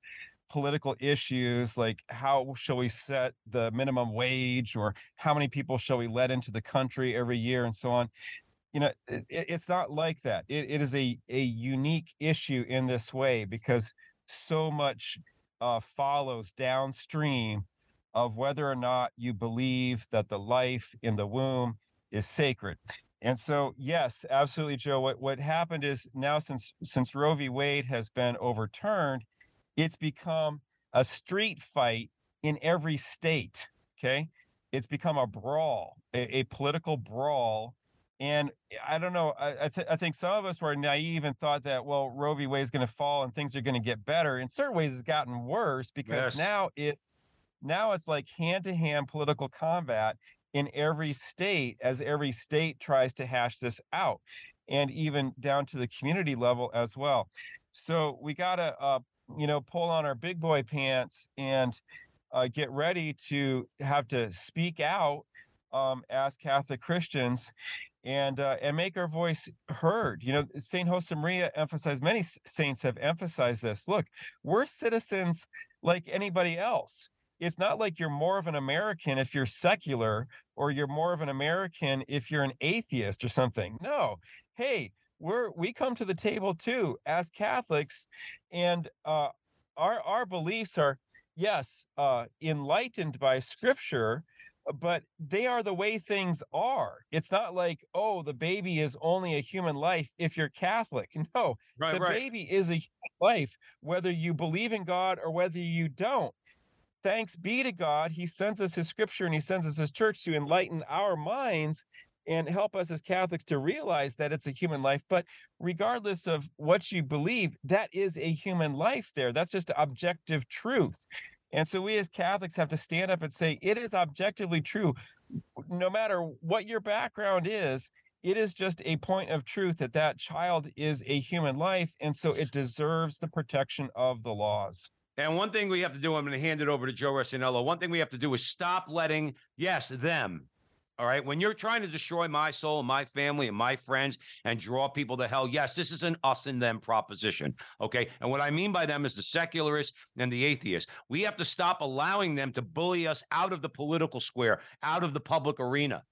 political issues like how shall we set the minimum wage or how many people shall we let into the country every year and so on you know it, it's not like that it, it is a, a unique issue in this way because so much uh, follows downstream of whether or not you believe that the life in the womb is sacred and so, yes, absolutely, Joe. What what happened is now since since Roe v. Wade has been overturned, it's become a street fight in every state. Okay, it's become a brawl, a, a political brawl. And I don't know. I I, th- I, think some of us were naive and thought that well, Roe v. Wade is going to fall and things are going to get better. In certain ways, it's gotten worse because yes. now it now it's like hand to hand political combat in every state as every state tries to hash this out and even down to the community level as well so we got to uh, you know pull on our big boy pants and uh, get ready to have to speak out um, as catholic christians and uh, and make our voice heard. You know, Saint Josemaria emphasized. Many saints have emphasized this. Look, we're citizens like anybody else it's not like you're more of an American if you're secular or you're more of an American if you're an atheist or something. No. Hey, we're we come to the table too as Catholics, and uh, our our beliefs are yes uh, enlightened by Scripture, but they are the way things are. It's not like oh the baby is only a human life if you're Catholic. No, right, the right. baby is a life whether you believe in God or whether you don't thanks be to God, He sends us His scripture and He sends us His church to enlighten our minds and help us as Catholics to realize that it's a human life. But regardless of what you believe, that is a human life there. That's just objective truth. And so we as Catholics have to stand up and say it is objectively true. No matter what your background is, it is just a point of truth that that child is a human life. And so it deserves the protection of the laws. And one thing we have to do, I'm going to hand it over to Joe Resinello. One thing we have to do is stop letting, yes, them, all right. When you're trying to destroy my soul and my family and my friends and draw people to hell, yes, this is an us and them proposition. Okay. And what I mean by them is the secularists and the atheists. We have to stop allowing them to bully us out of the political square, out of the public arena.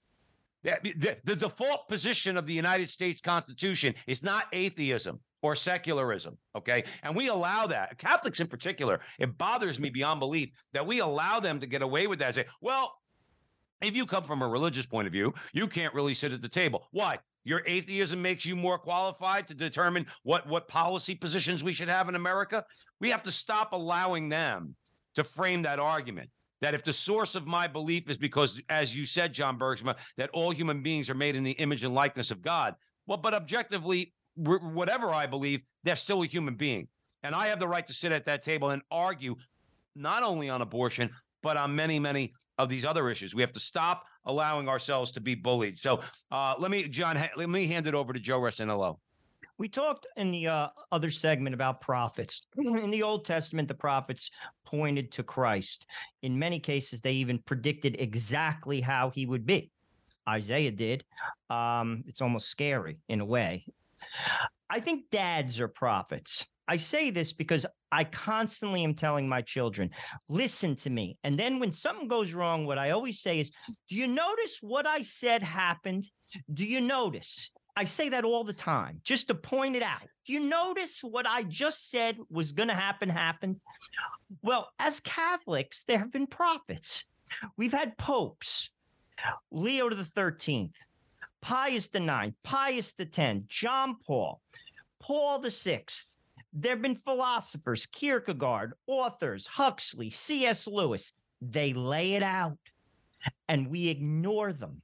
The, the, default position of the United States Constitution is not atheism or secularism. Okay. And we allow that. Catholics in particular, it bothers me beyond belief that we allow them to get away with that. Say, well, if you come from a religious point of view, you can't really sit at the table. Why? Your atheism makes you more qualified to determine what, what policy positions we should have in America. We have to stop allowing them to frame that argument that if the source of my belief is because, as you said, John Bergsma, that all human beings are made in the image and likeness of God. Well, but objectively, whatever I believe, they're still a human being. And I have the right to sit at that table and argue not only on abortion, but on many, many of these other issues. We have to stop allowing ourselves to be bullied. So uh, let me, John, let me hand it over to Joe Resinello. We talked in the uh, other segment about prophets. In the Old Testament, the prophets pointed to Christ. In many cases, they even predicted exactly how he would be. Isaiah did. Um, it's almost scary in a way. I think dads are prophets. I say this because I constantly am telling my children, listen to me. And then when something goes wrong, what I always say is, do you notice what I said happened? Do you notice? I say that all the time just to point it out. Do you notice what I just said was going to happen happened? Well, as Catholics, there have been prophets. We've had popes, Leo the 13th, Pius the Ninth, Pius 10th, John Paul, Paul the Sixth. There have been philosophers, Kierkegaard, authors, Huxley, C.S. Lewis. They lay it out and we ignore them.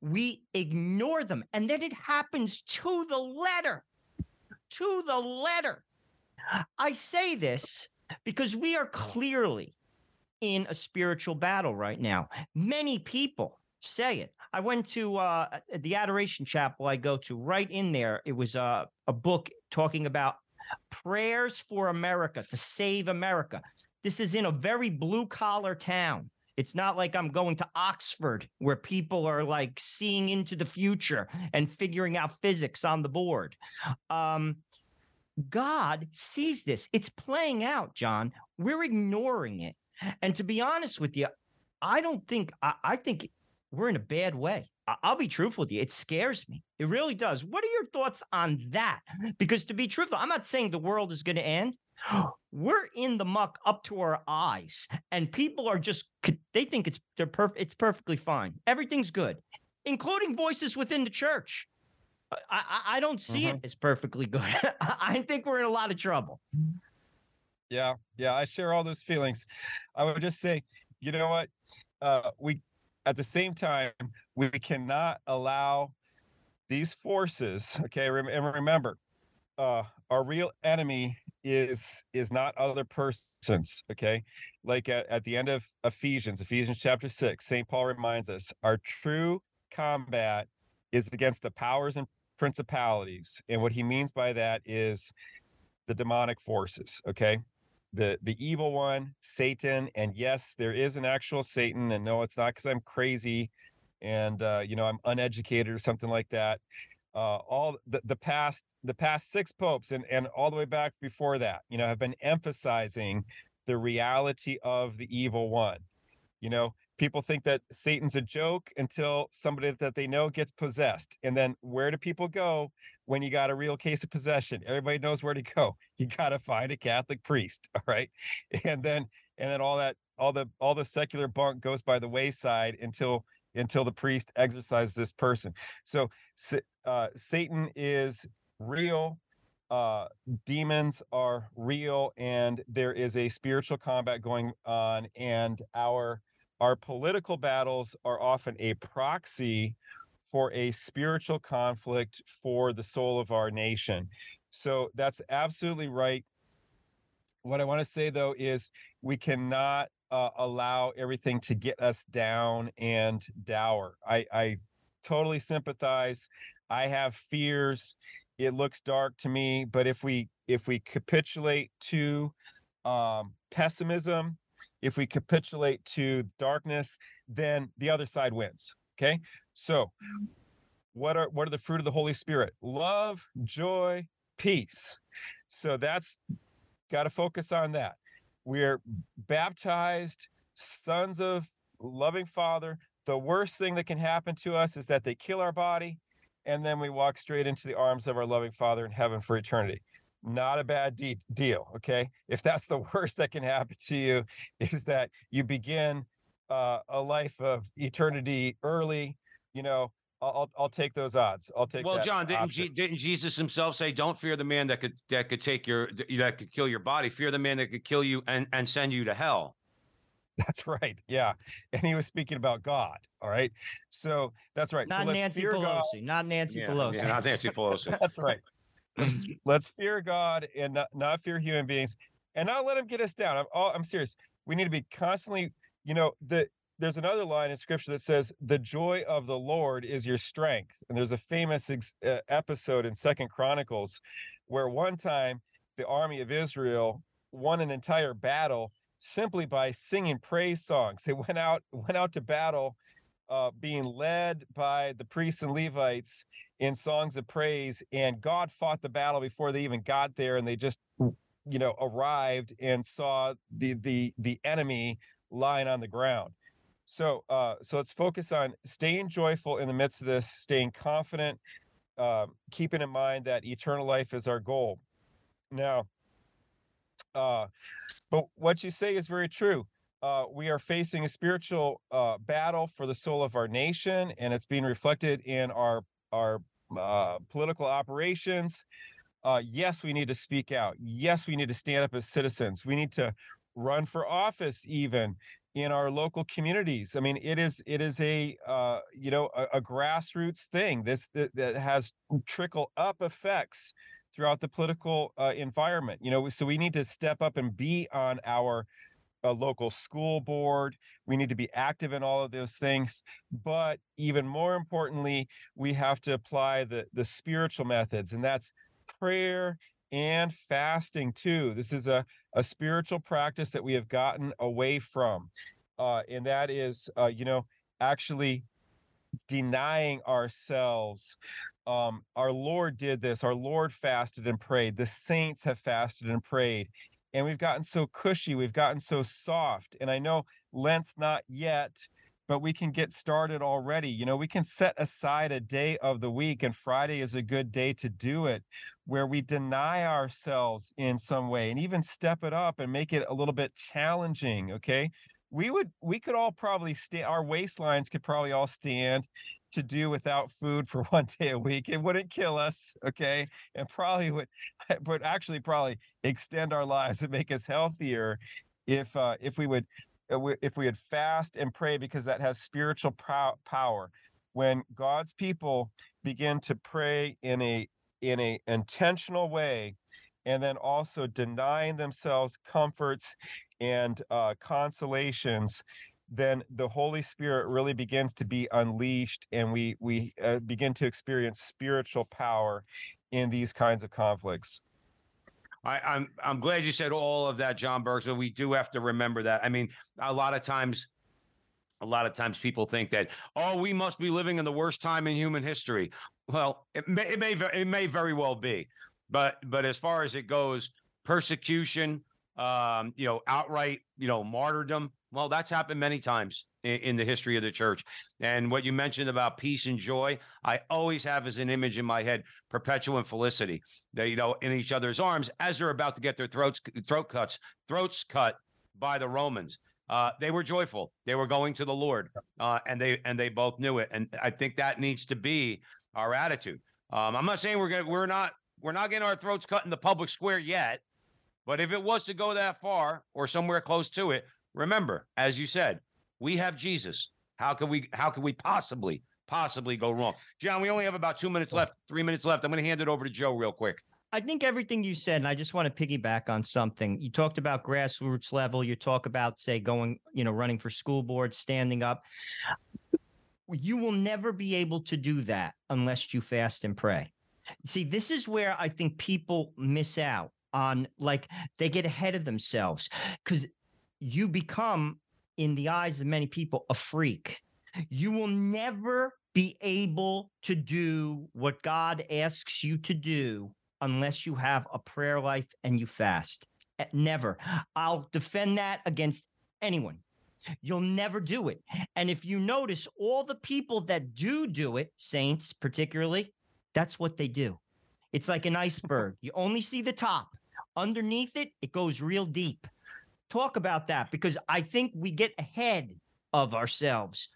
We ignore them. And then it happens to the letter. To the letter. I say this because we are clearly in a spiritual battle right now. Many people say it. I went to uh, the Adoration Chapel I go to. Right in there, it was uh, a book talking about prayers for America to save America. This is in a very blue collar town. It's not like I'm going to Oxford where people are like seeing into the future and figuring out physics on the board. Um, God sees this. It's playing out, John. We're ignoring it. And to be honest with you, I don't think, I, I think we're in a bad way. I'll be truthful with you. It scares me. It really does. What are your thoughts on that? Because to be truthful, I'm not saying the world is going to end. We're in the muck up to our eyes, and people are just they think it's they're perfect. It's perfectly fine. Everything's good, including voices within the church. I I, I don't see mm-hmm. it as perfectly good. I think we're in a lot of trouble. Yeah, yeah, I share all those feelings. I would just say, you know what? Uh, we at the same time, we cannot allow these forces, okay, and remember, uh, our real enemy is is not other persons okay? Like at, at the end of ephesians ephesians chapter 6 st paul reminds us our true combat is against the powers and principalities and what he means by that is the demonic forces okay the the evil one satan and yes there is an actual satan and no it's not because i'm crazy and uh, you know i'm uneducated or something like that uh, all the, the past the past six popes and and all the way back before that you know have been emphasizing the reality of the evil one you know people think that satan's a joke until somebody that they know gets possessed and then where do people go when you got a real case of possession? Everybody knows where to go. You got to find a catholic priest all right and then and then all that all the all the secular bunk goes by the wayside until until the priest exorcises this person. So uh, satan is real uh, demons are real and there is a spiritual combat going on and our our political battles are often a proxy for a spiritual conflict for the soul of our nation. So that's absolutely right. What I want to say though is we cannot uh, allow everything to get us down and dour. I, I totally sympathize. I have fears. It looks dark to me, but if we if we capitulate to um, pessimism, if we capitulate to darkness, then the other side wins. Okay, so mm. what are what are the fruit of the Holy Spirit? Love, joy, peace. So that's got to focus on that. We're baptized sons of loving Father. The worst thing that can happen to us is that they kill our body and then we walk straight into the arms of our loving Father in heaven for eternity. Not a bad de- deal, okay? If that's the worst that can happen to you, is that you begin uh, a life of eternity early, you know, I'll I'll take those odds. I'll take. Well, John, didn't G- didn't Jesus himself say, "Don't fear the man that could that could take your that could kill your body. Fear the man that could kill you and and send you to hell." That's right. Yeah, and he was speaking about God. All right, so that's right. Not so Nancy Pelosi. God. Not Nancy yeah, Pelosi. Yeah, not Nancy Pelosi. that's right. Let's, let's fear God and not, not fear human beings, and not let him get us down. I'm all, I'm serious. We need to be constantly. You know the there's another line in scripture that says the joy of the lord is your strength and there's a famous ex- uh, episode in second chronicles where one time the army of israel won an entire battle simply by singing praise songs they went out went out to battle uh, being led by the priests and levites in songs of praise and god fought the battle before they even got there and they just you know arrived and saw the the the enemy lying on the ground so, uh, so let's focus on staying joyful in the midst of this, staying confident, uh, keeping in mind that eternal life is our goal. Now, uh, but what you say is very true. Uh, we are facing a spiritual uh, battle for the soul of our nation, and it's being reflected in our our uh, political operations. Uh, yes, we need to speak out. Yes, we need to stand up as citizens. We need to run for office, even in our local communities. I mean, it is it is a uh, you know a, a grassroots thing. This that, that, has trickle up effects throughout the political uh, environment. You know, so we need to step up and be on our uh, local school board. We need to be active in all of those things. But even more importantly, we have to apply the the spiritual methods, and that's prayer and fasting too. This is a, a spiritual practice that we have gotten away from. Uh, and that is, uh, you know, actually denying ourselves. Um, our Lord did this. Our Lord fasted and prayed. The saints have fasted and prayed. And we've gotten so cushy. We've gotten so soft. And I know Lent's not yet, but we can get started already. You know, we can set aside a day of the week, and Friday is a good day to do it, where we deny ourselves in some way and even step it up and make it a little bit challenging. Okay. We would, we could all probably stand, our waistlines could probably all stand to do without food for one day a week. It wouldn't kill us. Okay. And probably would, but actually probably extend our lives and make us healthier if, uh, if we would uh, if we had fast and pray because that has spiritual power when god's people begin to pray in a in a intentional way and then also denying themselves comforts and uh, consolations then the holy spirit really begins to be unleashed and we we uh, begin to experience spiritual power in these kinds of conflicts I, am I'm, I'm glad you said all of that, John Burks, but we do have to remember that. I mean, a lot of times, a lot of times people think that oh, we must be living in the worst time in human history. Well, it may it may it may very well be, but but as far as it goes, persecution, um, you know, outright, you know, martyrdom. Well, that's happened many times in, in, the history of the church. And what you mentioned about peace and joy, I always have as an image in my head Perpetua and Felicity. They, you know, in each other's arms as they're about to get their throats throat cuts, throats cut by the Romans. Uh, they were joyful. They were going to the Lord, uh, and they and they both knew it. And I think that needs to be our attitude. Um, I'm not saying we're gonna, we're not we're not getting our throats cut in the public square yet. But if it was to go that far or somewhere close to it, remember, as you said, we have Jesus. How can we how can we possibly possibly go wrong. John, we only have about two minutes left, three minutes left. I'm going to hand it over to Joe real quick. I think everything you said, and I just want to piggyback on something. You talked about grassroots level. You talk about, say, going, you know, running for school board, standing up. You will never be able to do that unless you fast and pray. See, this is where I think people miss out on, like, they get ahead of themselves because you become, in the eyes of many people, a freak. You will never be able to do what God asks you to do unless you have a prayer life and you fast. Eh, Never. I'll defend that against anyone. You'll never do it. And if you notice, all the people that do do it, saints particularly, that's what they do. It's like an iceberg. You only see the top. Underneath it, it goes real deep. Talk about that because I think we get ahead of ourselves.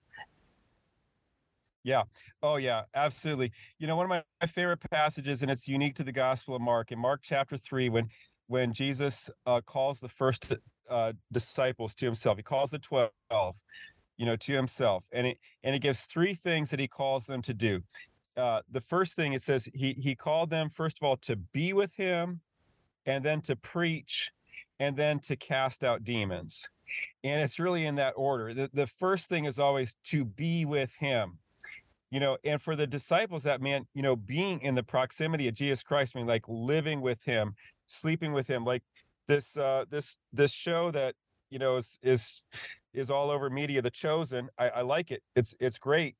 Yeah. Oh, yeah. Absolutely. You know, one of my, my favorite passages, and it's unique to the Gospel of Mark, in Mark chapter three, when when Jesus uh, calls the first uh, disciples to himself, he calls the twelve, you know, to himself, and it and he gives three things that he calls them to do. Uh, the first thing it says he he called them first of all to be with him, and then to preach, and then to cast out demons. And it's really in that order. The, the first thing is always to be with him you know and for the disciples that meant you know being in the proximity of jesus christ I mean like living with him sleeping with him like this uh this this show that you know is is is all over media the chosen i, I like it it's it's great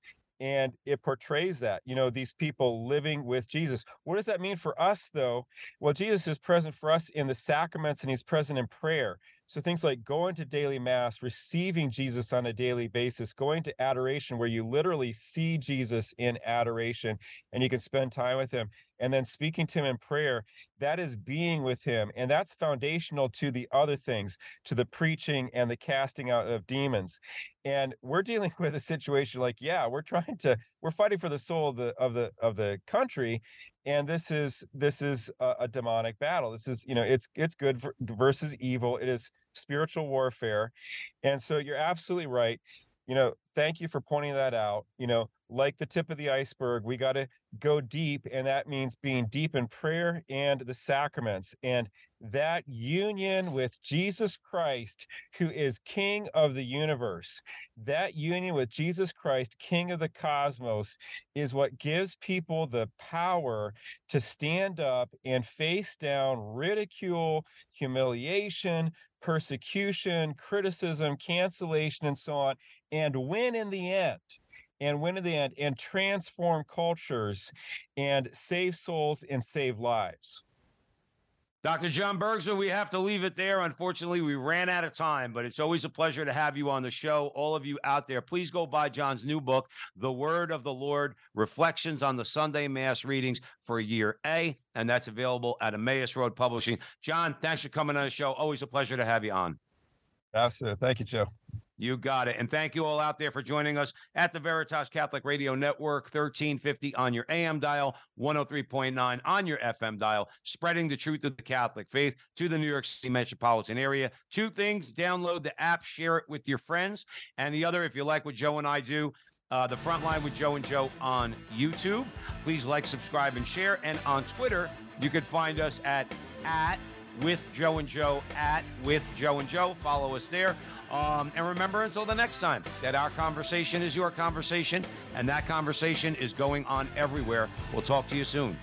and it portrays that you know these people living with jesus. What does that mean for us though? Well jesus is present for us in the sacraments and he's present in prayer so things like going to daily mass, receiving Jesus on a daily basis, going to adoration where you literally see Jesus in adoration and you can spend time with him, and then speaking to him in prayer, that is being with him. And that's foundational to the other things, to the preaching and the casting out of demons. And we're dealing with a situation like, yeah, we're trying to, we're fighting for the soul of the of the of the country and this is this is a, a, demonic battle. This is you know it's it's good for, versus evil. It is spiritual warfare. And so you're absolutely right. You know thank you for pointing that out. You know like the tip of the iceberg we got to go deep and that means being deep in prayer and the sacraments. And that union with Jesus Christ who is king of the universe that union with Jesus Christ king of the cosmos is what gives people the power to stand up and face down ridicule humiliation persecution criticism cancellation and so on and win in the end and win in the end and transform cultures and save souls and save lives. Dr. John Bergsma, we have to leave it there. Unfortunately, we ran out of time, but it's always a pleasure to have you on the show. All of you out there, please go buy John's new book, The Word of the Lord Reflections on the Sunday Mass Readings for Year A. And that's available at Emmaus Road Publishing. John, thanks for coming on the show. Always a pleasure to have you on. Absolutely. Thank you, Joe. You got it. And thank you all out there for joining us at the Veritas Catholic Radio Network, 1350 on your AM dial, 103.9 on your FM dial, spreading the truth of the Catholic faith to the New York City metropolitan area. Two things download the app, share it with your friends. And the other, if you like what Joe and I do, uh, the Frontline with Joe and Joe on YouTube. Please like, subscribe, and share. And on Twitter, you can find us at at with Joe and Joe at with Joe and Joe. Follow us there. Um, and remember until the next time that our conversation is your conversation, and that conversation is going on everywhere. We'll talk to you soon.